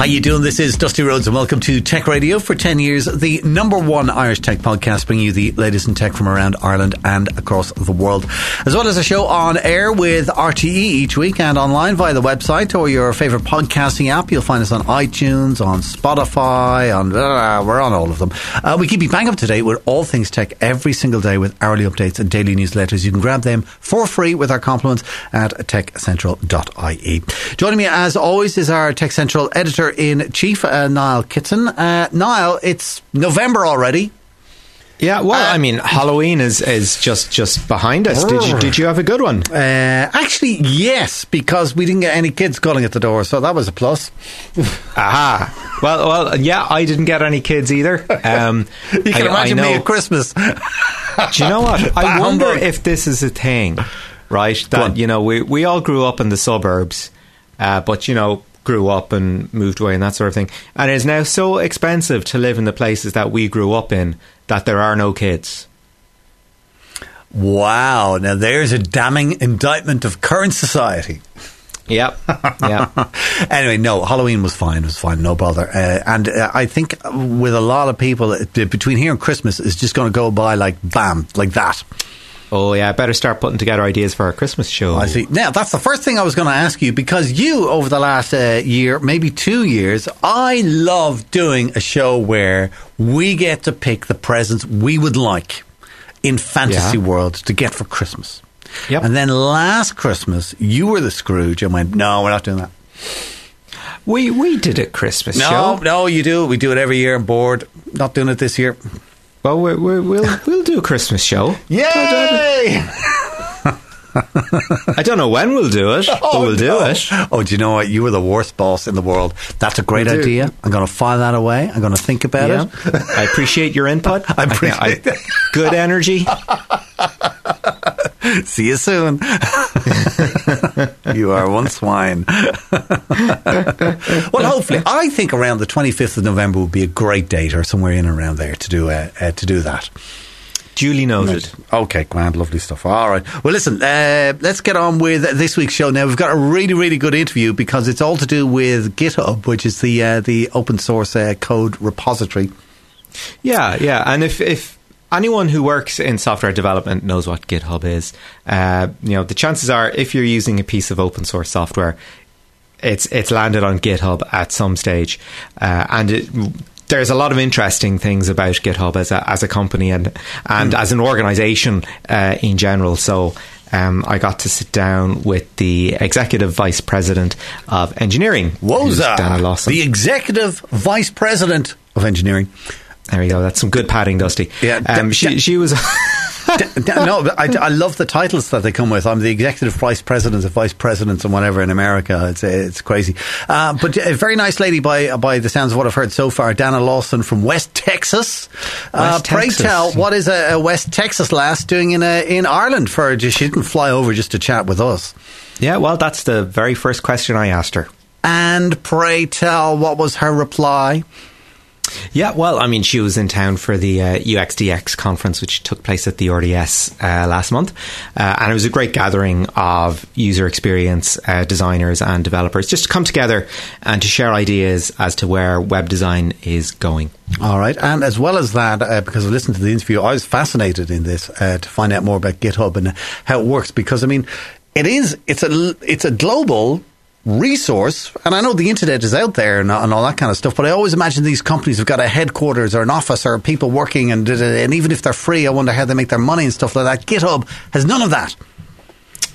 How you doing? This is Dusty Rhodes, and welcome to Tech Radio for ten years, the number one Irish tech podcast, bringing you the latest in tech from around Ireland and across the world, as well as a show on air with RTE each week and online via the website or your favorite podcasting app. You'll find us on iTunes, on Spotify, on uh, we're on all of them. Uh, we keep you bang up to date with all things tech every single day with hourly updates and daily newsletters. You can grab them for free with our compliments at techcentral.ie. Joining me as always is our Tech Central editor in chief, uh, Niall Kitson. Uh, Niall, it's November already. Yeah, well, Uh, I mean, Halloween is, is just just behind us. Did you did you have a good one? Uh, actually, yes, because we didn't get any kids calling at the door, so that was a plus. Aha. Well, well, yeah, I didn't get any kids either. Um, You can I, imagine I me at Christmas. Do you know what? I wonder if this is a thing, right? That you know, we we all grew up in the suburbs, uh, but you know, grew up and moved away and that sort of thing, and it is now so expensive to live in the places that we grew up in that there are no kids. wow, now there's a damning indictment of current society. Yep. Yeah. anyway, no, Halloween was fine. It was fine, no bother. Uh, and uh, I think with a lot of people, uh, between here and Christmas, it's just going to go by like bam, like that. Oh yeah, I better start putting together ideas for our Christmas show. I see. Now, that's the first thing I was going to ask you because you, over the last uh, year, maybe two years, I love doing a show where we get to pick the presents we would like in fantasy Yeah. world to get for Christmas. Yep. And then last Christmas, you were the Scrooge and went, no, we're not doing that. We we did a Christmas No, show. no, you do. We do it every year. I'm bored. Not doing it this year. Well, we we we'll we'll do a Christmas show. Yay! I don't know when we'll do it, but oh, we'll do no. it. Oh, do you know what? You were the worst boss in the world. That's a great Will idea. I'm going to file that away. I'm going to think about Yeah. it. I appreciate your input. I appreciate I- good energy. See you soon. you are one swine. well, hopefully, I think around the 25th of November would be a great date, or somewhere in and around there to do uh, uh, to do that. Duly noted. Okay, grand, lovely stuff. All right. Well, listen, uh, let's get on with this week's show. Now we've got a really, really good interview because it's all to do with GitHub, which is the uh, the open source uh, code repository. Yeah, yeah. And if if anyone who works in software development knows what GitHub is, uh, you know, the chances are if you're using a piece of open source software, it's it's landed on GitHub at some stage, uh, and it, there's a lot of interesting things about GitHub as a as a company and and as an organization uh, in general. So. Um, I got to sit down with the executive vice president of engineering, who's Woza, Dana Lawson. the executive vice president of engineering. There you go. That's some good padding, Dusty. Yeah, um, d- she d- she was. D- no, I, I love the titles that they come with. I'm the executive vice president of vice presidents and whatever in America. It's uh, it's crazy. Uh, but a very nice lady by by the sounds of what I've heard so far, Dana Lawson from West Texas. uh, West pray Texas. tell, what is a, a West Texas lass doing in uh, in Ireland? For just she didn't fly over just to chat with us. Yeah, well, that's the very first question I asked her. And pray tell, what was her reply? Yeah, well, I mean, she was in town for the uh, UXDX conference, which took place at the RDS uh, last month. Uh, and it was a great gathering of user experience uh, designers and developers just to come together and to share ideas as to where web design is going. All right, and as well as that, uh, because I listened to the interview, I was fascinated in this uh, to find out more about GitHub and how it works. Because I mean, it is it's a it's a global resource, and I know the internet is out there and, and all that kind of stuff. But I always imagine these companies have got a headquarters or an office or people working, and and even if they're free, I wonder how they make their money and stuff like that. GitHub has none of that.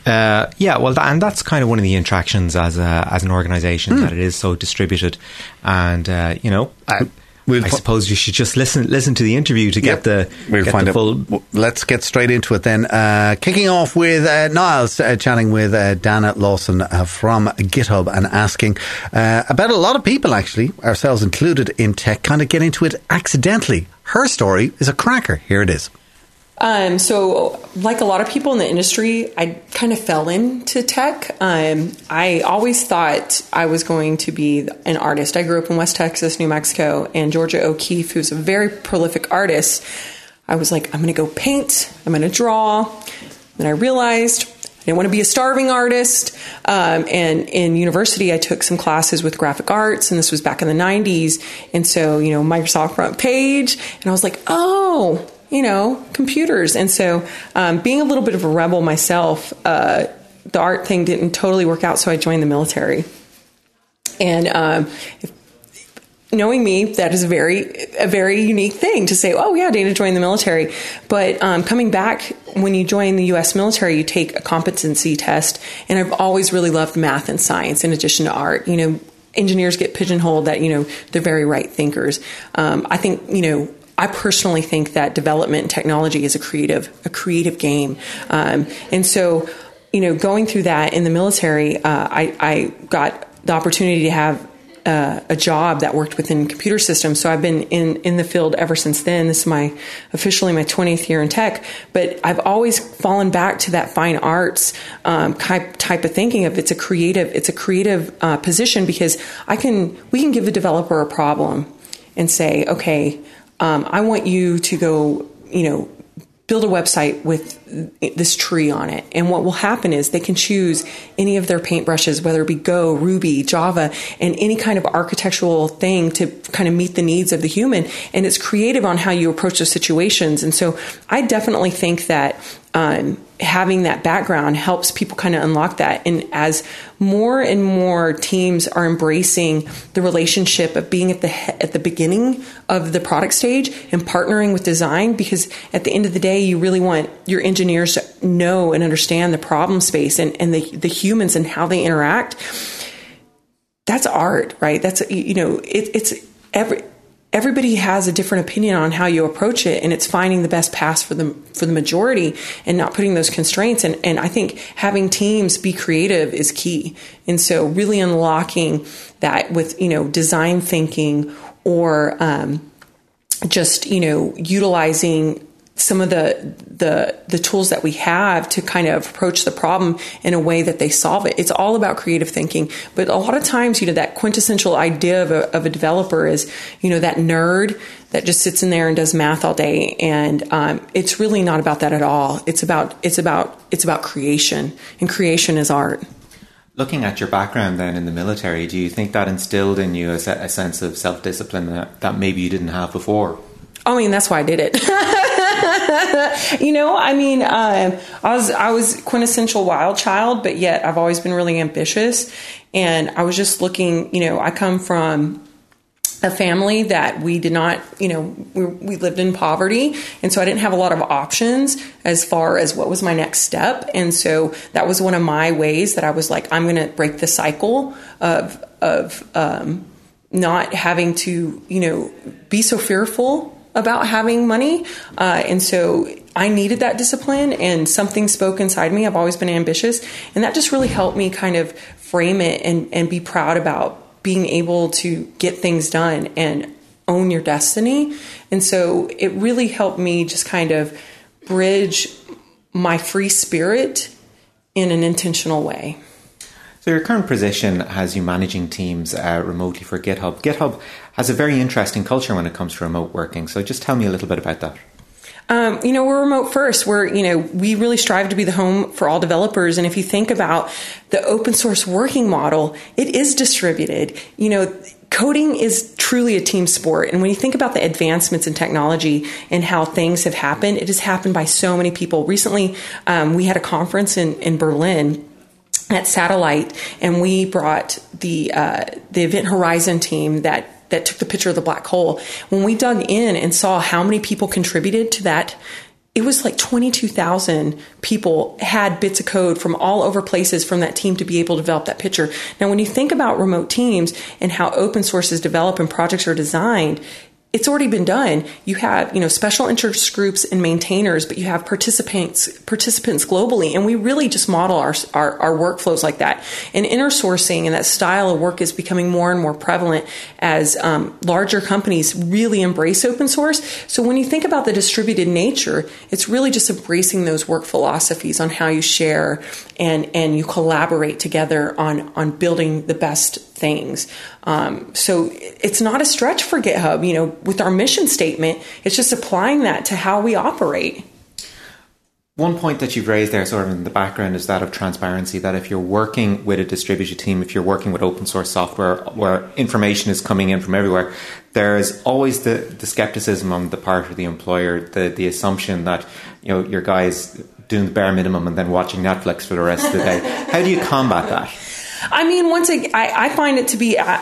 Uh, yeah, well, and that's kind of one of the attractions as a, as an organisation that it is so distributed, and uh, you know, I, We'll I suppose you should just listen listen to the interview to get Yep. the We'll get find the full. Let's get straight into it then. Uh, kicking off with uh, Niall's uh, chatting with uh, Dana Lawson uh, from GitHub and asking uh, about a lot of people, actually, ourselves included in tech, kind of get into it accidentally. Her story is a cracker. Here it is. Um, so, like a lot of people in the industry, I kind of fell into tech. Um, I always thought I was going to be an artist. I grew up in West Texas, New Mexico, and Georgia O'Keeffe, who's a very prolific artist, I was like, I'm going to go paint, I'm going to draw. Then I realized I didn't want to be a starving artist. Um, and in university, I took some classes with graphic arts, and this was back in the 90s. And so, you know, Microsoft FrontPage, and I was like, oh, you know, computers. And so, um, being a little bit of a rebel myself, uh, the art thing didn't totally work out, so I joined the military. And um, knowing me, that is a very a very unique thing to say. Oh yeah, Dana joined the military, but um, coming back when you join the U.S. military, you take a competency test, and I've always really loved math and science in addition to art. You know, engineers get pigeonholed that you know they're very right thinkers. Um, I think you know I personally think that development and technology is a creative a creative game, um, and so you know going through that in the military, uh, I, I, got the opportunity to have uh, a job that worked within computer systems. So I've been in, in the field ever since then. This is my officially my 20th year in tech, but I've always fallen back to that fine arts um, type, type of thinking of it's a creative it's a creative uh, position because I can we can give the developer a problem and say okay um, I want you to go you know build a website with this tree on it. And what will happen is they can choose any of their paintbrushes, whether it be Go, Ruby, Java, and any kind of architectural thing to kind of meet the needs of the human. And it's creative on how you approach those situations. And so I definitely think that um, having that background helps people kind of unlock that. And as more and more teams are embracing the relationship of being at the at the beginning of the product stage and partnering with design, because at the end of the day, you really want your engineers to know and understand the problem space and, and the, the humans and how they interact. That's art, right? That's you know, it, it's every everybody has a different opinion on how you approach it and it's finding the best pass for the for the majority and not putting those constraints. And and I think having teams be creative is key. And so really unlocking that with you know design thinking or um, just you know utilizing some of the the the tools that we have to kind of approach the problem in a way that they solve it. It's all about creative thinking, but a lot of times, you know, that quintessential idea of a, of a developer is, you know, that nerd that just sits in there and does math all day, and um, it's really not about that at all. It's about it's about it's about creation, and creation is art. Looking at your background then in the military, do you think that instilled in you a, a sense of self discipline that, that maybe you didn't have before? I mean, that's why I did it. you know, I mean, um, I was I was quintessential wild child, but yet I've always been really ambitious. And I was just looking. You know, I come from a family that we did not, you know, we, we, lived in poverty. And so I didn't have a lot of options as far as what was my next step. And so that was one of my ways that I was like, I'm going to break the cycle of, of, um, not having to, you know, be so fearful about having money. Uh, and so I needed that discipline and something spoke inside me. I've always been ambitious. And that just really helped me kind of frame it and, and be proud about being able to get things done and own your destiny. And so it really helped me just kind of bridge my free spirit in an intentional way. So your current position has you managing teams uh, remotely for GitHub. GitHub has a very interesting culture when it comes to remote working. So just tell me a little bit about that. Um, you know, we're remote first. We're, you know, we really strive to be the home for all developers. And if you think about the open source working model, it is distributed. You know, coding is truly a team sport. And when you think about the advancements in technology and how things have happened, it has happened by so many people. Recently, um, we had a conference in, in Berlin at Satellite, and we brought the uh, the Event Horizon team that that took the picture of the black hole. When we dug in and saw how many people contributed to that, it was like 22,000 people had bits of code from all over places from that team to be able to develop that picture. Now, when you think about remote teams and how open sources develop and projects are designed, it's already been done. You have, you know, special interest groups and maintainers, but you have participants participants globally, and we really just model our, our, our workflows like that. And inner sourcing and that style of work is becoming more and more prevalent as um, larger companies really embrace open source. So when you think about the distributed nature, it's really just embracing those work philosophies on how you share and and you collaborate together on on building the best things. Um, so it's not a stretch for GitHub. You know, with our mission statement, it's just applying that to how we operate. One point that you've raised there, sort of in the background, is that of transparency. That if you're working with a distributed team, if you're working with open source software where information is coming in from everywhere, there's always the, the skepticism on the part of the employer, the, the assumption that you know your guys doing the bare minimum and then watching Netflix for the rest of the day. How do you combat that? I mean, once again, I, I find it to be. Uh,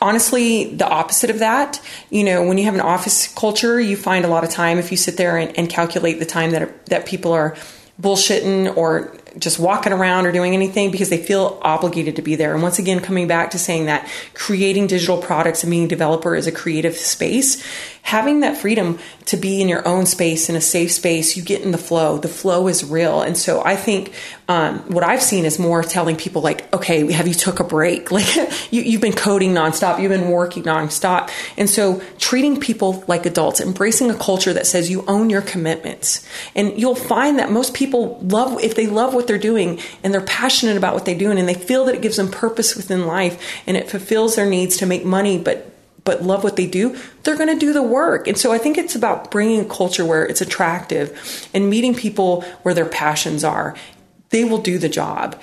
honestly the opposite of that you know when you have an office culture you find a lot of time if you sit there and, and calculate the time that that people are bullshitting or just walking around or doing anything because they feel obligated to be there. And once again, coming back to saying that creating digital products and being a developer is a creative space, having that freedom to be in your own space in a safe space, you get in the flow. The flow is real. And so I think um, what I've seen is more telling people like, okay, have you took a break? Like you, you've been coding nonstop, you've been working nonstop. And so treating people like adults, embracing a culture that says you own your commitments. And you'll find that most people love, if they love what they're doing and they're passionate about what they're doing and they feel that it gives them purpose within life and it fulfills their needs to make money, but but love what they do, they're going to do the work. And so I think it's about bringing a culture where it's attractive and meeting people where their passions are. They will do the job.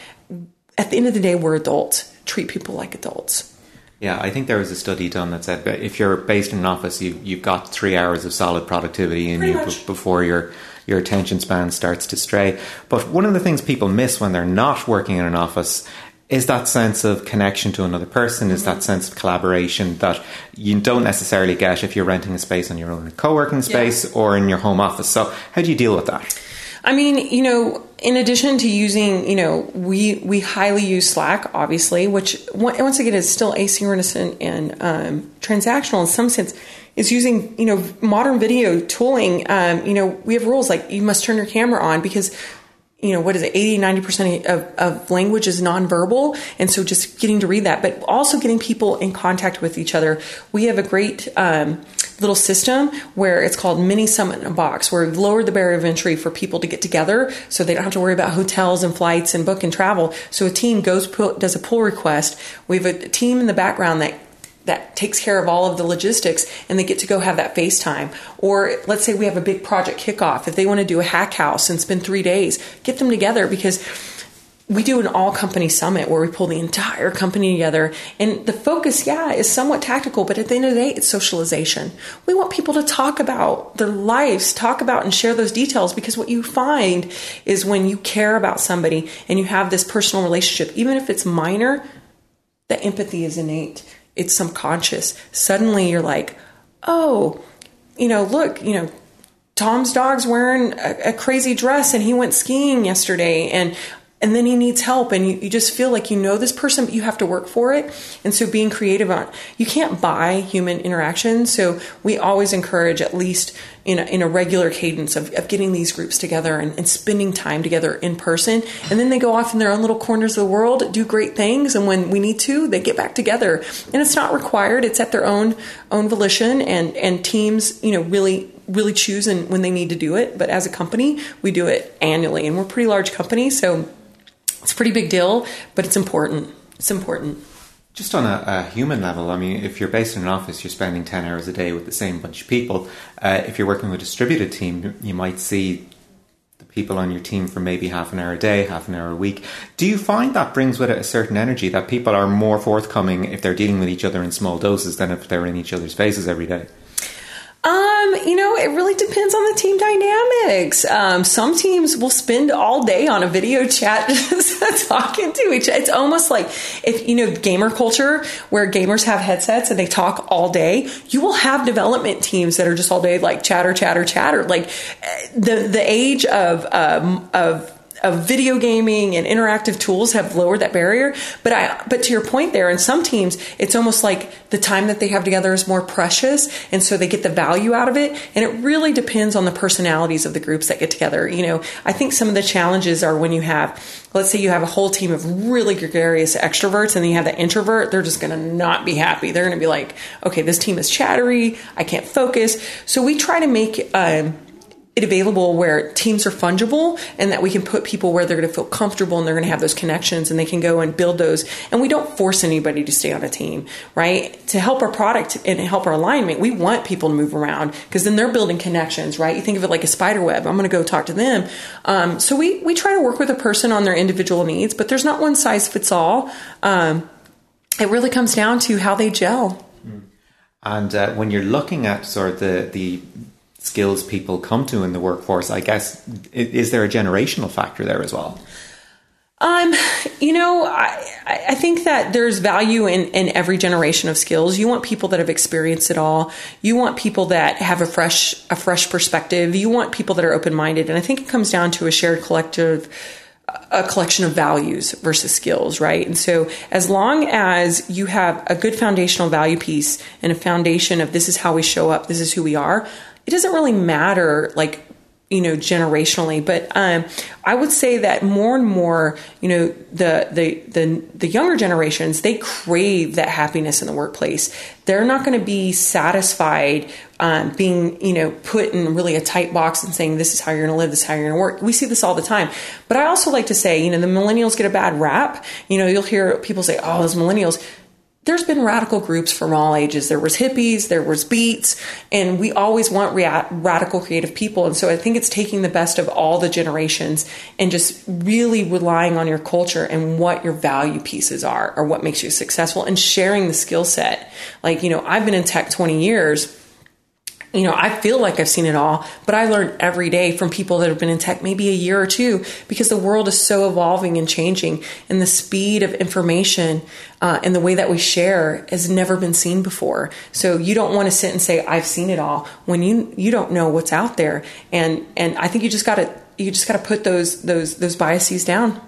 At the end of the day, we're adults. Treat people like adults. Yeah, I think there was a study done that said if you're based in an office, you, you've got three hours of solid productivity in Pretty you b- before your your attention span starts to stray. But one of the things people miss when they're not working in an office is that sense of connection to another person, is that sense of collaboration that you don't necessarily get if you're renting a space on your own a co working space or in your home office. So, how do you deal with that? I mean, you know, in addition to using, you know, we we highly use Slack, obviously, which once again is still asynchronous and, and um, transactional in some sense. Is using, you know, modern video tooling. Um, you know, we have rules like you must turn your camera on because you know, what is it, 80, 90% of, of language is nonverbal. And so just getting to read that, but also getting people in contact with each other. We have a great um, little system where it's called Mini Summit in a Box, where we've lowered the barrier of entry for people to get together so they don't have to worry about hotels and flights and book and travel. So a team goes, does a pull request. We have a team in the background that that takes care of all of the logistics and they get to go have that FaceTime. Or let's say we have a big project kickoff. If they want to do a hack house and spend three days, get them together because we do an all company summit where we pull the entire company together. And the focus, yeah, is somewhat tactical, but at the end of the day, it's socialization. We want people to talk about their lives, talk about and share those details because what you find is when you care about somebody and you have this personal relationship, even if it's minor, the empathy is innate it's subconscious. Suddenly you're like oh you know look you know tom's dog's wearing a, a crazy dress and he went skiing yesterday and and then he needs help and you, you just feel like you know this person but you have to work for it. And so being creative on you can't buy human interaction. So we always encourage at least in a, in a regular cadence of, of getting these groups together and, and spending time together in person. And then they go off in their own little corners of the world do great things and when we need to they get back together. And it's not required. It's at their own own volition and and teams you know really really choose and when they need to do it. But as a company we do it annually and we're a pretty large company so it's a pretty big deal, but it's important. It's important. Just on a, a, human level, I mean, if you're based in an office, you're spending 10 hours a day with the same bunch of people. Uh, if you're working with a distributed team, you might see the people on your team for maybe half an hour a day, half an hour a week. Do you find that brings with it a certain energy that people are more forthcoming if they're dealing with each other in small doses than if they're in each other's faces every day? Um, you know, it really depends on the team dynamics. Um, some teams will spend all day on a video chat just talking to each other. It's almost like if, you know, gamer culture where gamers have headsets and they talk all day, you will have development teams that are just all day like chatter, chatter, chatter. Like the, the age of, um, of, of video gaming and interactive tools have lowered that barrier. But I, but to your point there, in some teams, it's almost like the time that they have together is more precious, and so they get the value out of it. And it really depends on the personalities of the groups that get together. You know, I think some of the challenges are when you have, let's say, you have a whole team of really gregarious extroverts, and then you have the introvert. They're just going to not be happy. They're going to be like, okay, this team is chattery. I can't focus. So we try to make. Um, it available where teams are fungible and that we can put people where they're going to feel comfortable and they're going to have those connections and they can go and build those. And we don't force anybody to stay on a team, right? To help our product and help our alignment, we want people to move around because then they're building connections, right? You think of it like a spider web. I'm going to go talk to them. Um, so we, we try to work with a person on their individual needs, but there's not one size fits all. Um, it really comes down to how they gel. And uh, when you're looking at sort of the, the skills people come to in the workforce, I guess, is there a generational factor there as well? Um, you know, I, I think that there's value in, in every generation of skills. You want people that have experienced it all. You want people that have a fresh a fresh perspective. You want people that are open minded. And I think it comes down to a shared collective a collection of values versus skills, right? And so, as long as you have a good foundational value piece and a foundation of this is how we show up, this is who we are, it doesn't really matter like you know generationally but um, i would say that more and more you know the, the the the younger generations they crave that happiness in the workplace. They're not going to be satisfied um, being you know put in really a tight box and saying this is how you're going to live this is how you're going to work. We see this all the time. But i also like to say you know the millennials get a bad rap. You know you'll hear people say oh those millennials there's been radical groups from all ages. There was hippies, there was beats, and we always want rea- radical creative people. And so I think it's taking the best of all the generations and just really relying on your culture and what your value pieces are or what makes you successful and sharing the skill set. Like, you know, I've been in tech 20 years you know, I feel like I've seen it all, but I learn every day from people that have been in tech maybe a year or two because the world is so evolving and changing, and the speed of information uh, and the way that we share has never been seen before. So you don't want to sit and say I've seen it all when you you don't know what's out there, and and I think you just got to you just got to put those those those biases down.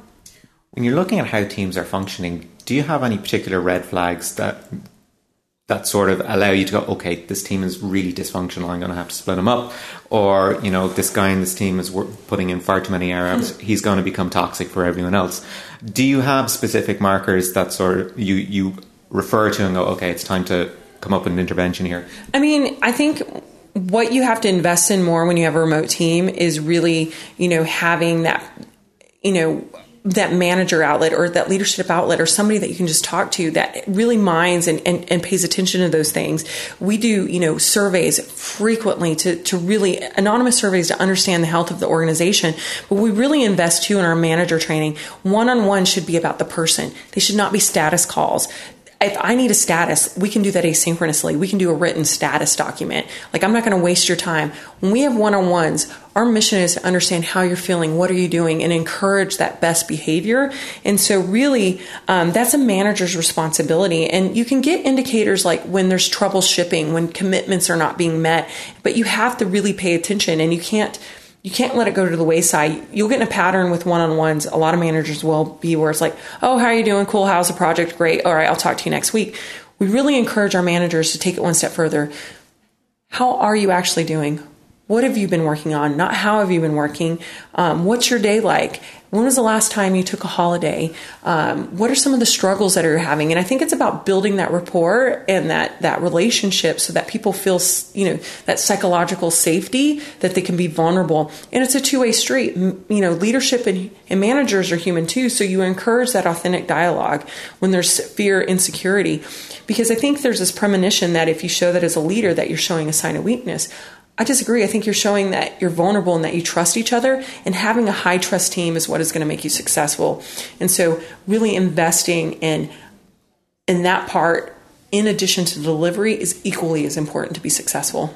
When you're looking at how teams are functioning, do you have any particular red flags that that sort of allow you to go, okay, this team is really dysfunctional. I'm going to have to split them up. Or, you know, this guy in this team is putting in far too many errors. Hmm. He's going to become toxic for everyone else. Do you have specific markers that sort of you, you refer to and go, okay, it's time to come up with an intervention here? I mean, I think what you have to invest in more when you have a remote team is really, you know, having that, you know, that manager outlet or that leadership outlet or somebody that you can just talk to that really minds and, and, and, pays attention to those things. We do, you know, surveys frequently to, to really anonymous surveys to understand the health of the organization. But we really invest too in our manager training. One on one should be about the person. They should not be status calls if I need a status, we can do that asynchronously. We can do a written status document. Like, I'm not going to waste your time. When we have one on ones, our mission is to understand how you're feeling, what are you doing, and encourage that best behavior. And so, really, um, that's a manager's responsibility. And you can get indicators like when there's trouble shipping, when commitments are not being met, but you have to really pay attention and you can't you can't let it go to the wayside. You'll get in a pattern with one on ones. A lot of managers will be where it's like, oh, how are you doing? Cool. How's the project? Great. All right, I'll talk to you next week. We really encourage our managers to take it one step further. How are you actually doing? What have you been working on? Not how have you been working? Um, what's your day like? When was the last time you took a holiday? Um, what are some of the struggles that you're having? And I think it's about building that rapport and that that relationship so that people feel you know that psychological safety that they can be vulnerable. And it's a two way street. You know, leadership and, and managers are human too. So you encourage that authentic dialogue when there's fear, insecurity, because I think there's this premonition that if you show that as a leader, that you're showing a sign of weakness. I disagree. I think you're showing that you're vulnerable and that you trust each other. And having a high trust team is what is going to make you successful. And so, really investing in in that part, in addition to delivery, is equally as important to be successful.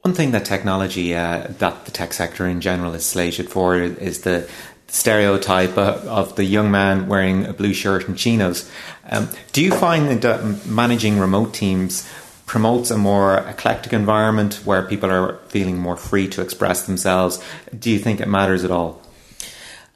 One thing that technology, uh, that the tech sector in general is slated for, is the stereotype of the young man wearing a blue shirt and chinos. Um, do you find that managing remote teams promotes a more eclectic environment where people are feeling more free to express themselves. Do you think it matters at all?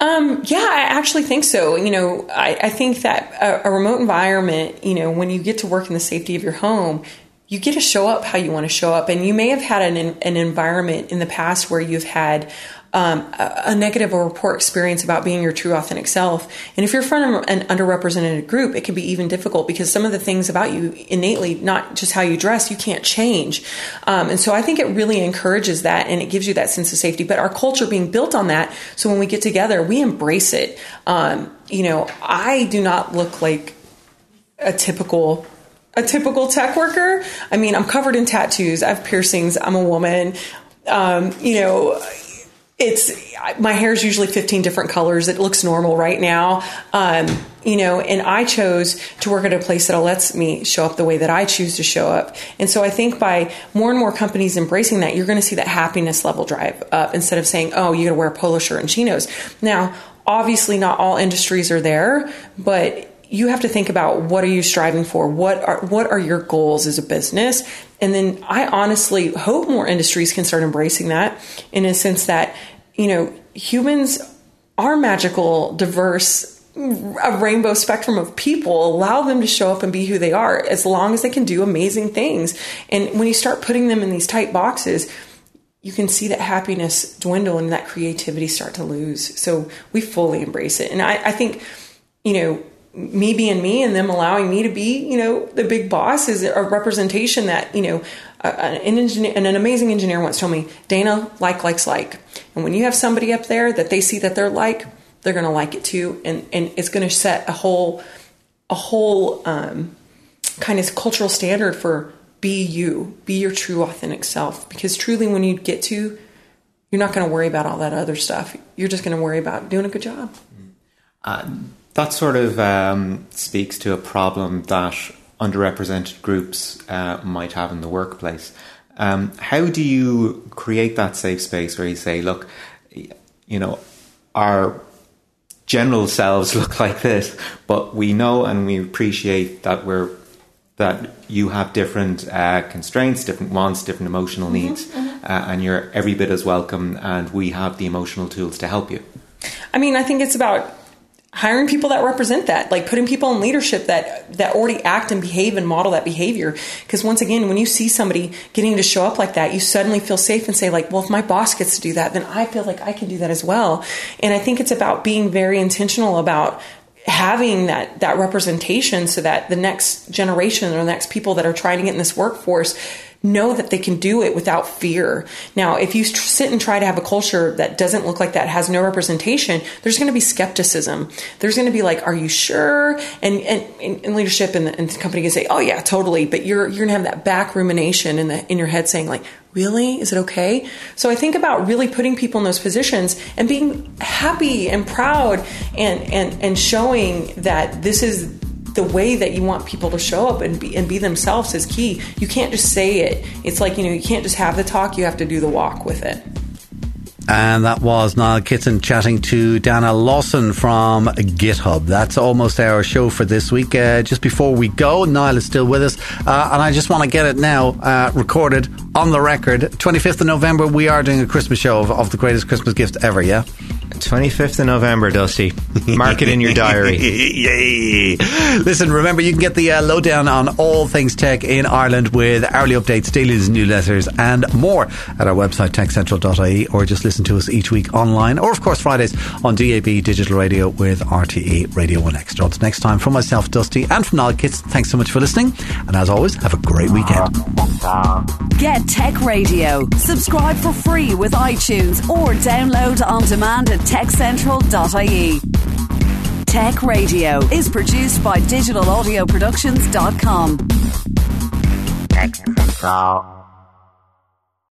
Um, yeah, I actually think so. You know, I, I think that a, a, remote environment, you know, when you get to work in the safety of your home, you get to show up how you want to show up. And you may have had an, an environment in the past where you've had um, a, negative or report experience about being your true authentic self. And if you're from an underrepresented group, it can be even difficult because some of the things about you innately, not just how you dress, you can't change. Um, and so I think it really encourages that and it gives you that sense of safety. But our culture being built on that, so when we get together, we embrace it. Um, you know, I do not look like a typical a typical tech worker. I mean, I'm covered in tattoos. I have piercings. I'm a woman. Um, you know, it's my hair is usually 15 different colors. It looks normal right now. Um, you know, and I chose to work at a place that lets me show up the way that I choose to show up. And so I think by more and more companies embracing that, you're going to see that happiness level drive up instead of saying, oh, you got to wear a polo shirt and chinos. Now, obviously, not all industries are there, but you have to think about what are you striving for what are what are your goals as a business and then i honestly hope more industries can start embracing that in a sense that you know humans are magical diverse a rainbow spectrum of people. Allow them to show up and be who they are as long as they can do amazing things. And when you start putting them in these tight boxes you can see that happiness dwindle and that creativity start to lose. So we fully embrace it. And i, I think you know me being me and them allowing me to be, you know, the big boss is a representation that, you know, an engineer and an amazing engineer once told me, Dana, like likes like. And when you have somebody up there that they see that they're like, they're going to like it too. And, and it's going to set a whole, a whole, um, kind of cultural standard for be you, be your true authentic self. Because truly when you get to, you're not going to worry about all that other stuff. You're just going to worry about doing a good job. Uh, that sort of um, speaks to a problem that underrepresented groups uh, might have in the workplace. Um, how do you create that safe space where you say, look, you know, our general selves look like this, but we know and we appreciate that we're that you have different uh, constraints, different wants, different emotional mm-hmm, needs, mm-hmm. Uh, and you're every bit as welcome. And we have the emotional tools to help you. I mean, I think it's about hiring people that represent that like putting people in leadership that that already act and behave and model that behavior. Because once again when you see somebody getting to show up like that you suddenly feel safe and say like well if my boss gets to do that then i feel like i can do that as well. And i think it's about being very intentional about having that that representation so that the next generation or the next people that are trying to get in this workforce know that they can do it without fear. Now, if you sit and try to have a culture that doesn't look like that, has no representation, there's going to be skepticism. There's going to be like, "Are you sure?" And and, and leadership and the, and the company can say, "Oh yeah, totally," but you're you're going to have that back rumination in the in your head saying like, "Really? Is it okay?" So I think about really putting people in those positions and being happy and proud and and and showing that this is the way that you want people to show up and be, and be themselves is key. You can't just say it. It's like, you know, you can't just have the talk, you have to do the walk with it. And that was Niall Kitson chatting to Dana Lawson from GitHub. That's almost our show for this week. Uh, just before we go, Niall is still with us. Uh, and I just want to get it now uh, recorded on the record. 25th of November, we are doing a Christmas show of, of the greatest Christmas gift ever, yeah? 25th of November, Dusty. Mark it in your diary. Yay! Listen, remember, you can get the uh, lowdown on all things tech in Ireland with hourly updates, daily newsletters, and more at our website, techcentral.ie, or just listen to us each week online, or of course, Fridays on DAB Digital Radio with RTE Radio 1 Extra. Until next time, from myself, Dusty, and from Niall Kits, thanks so much for listening. And as always, have a great weekend. Get Tech Radio. Subscribe for free with iTunes or download on demand at techcentral.ie. Tech Radio is produced by digitalaudioproductions.com. Tech Central.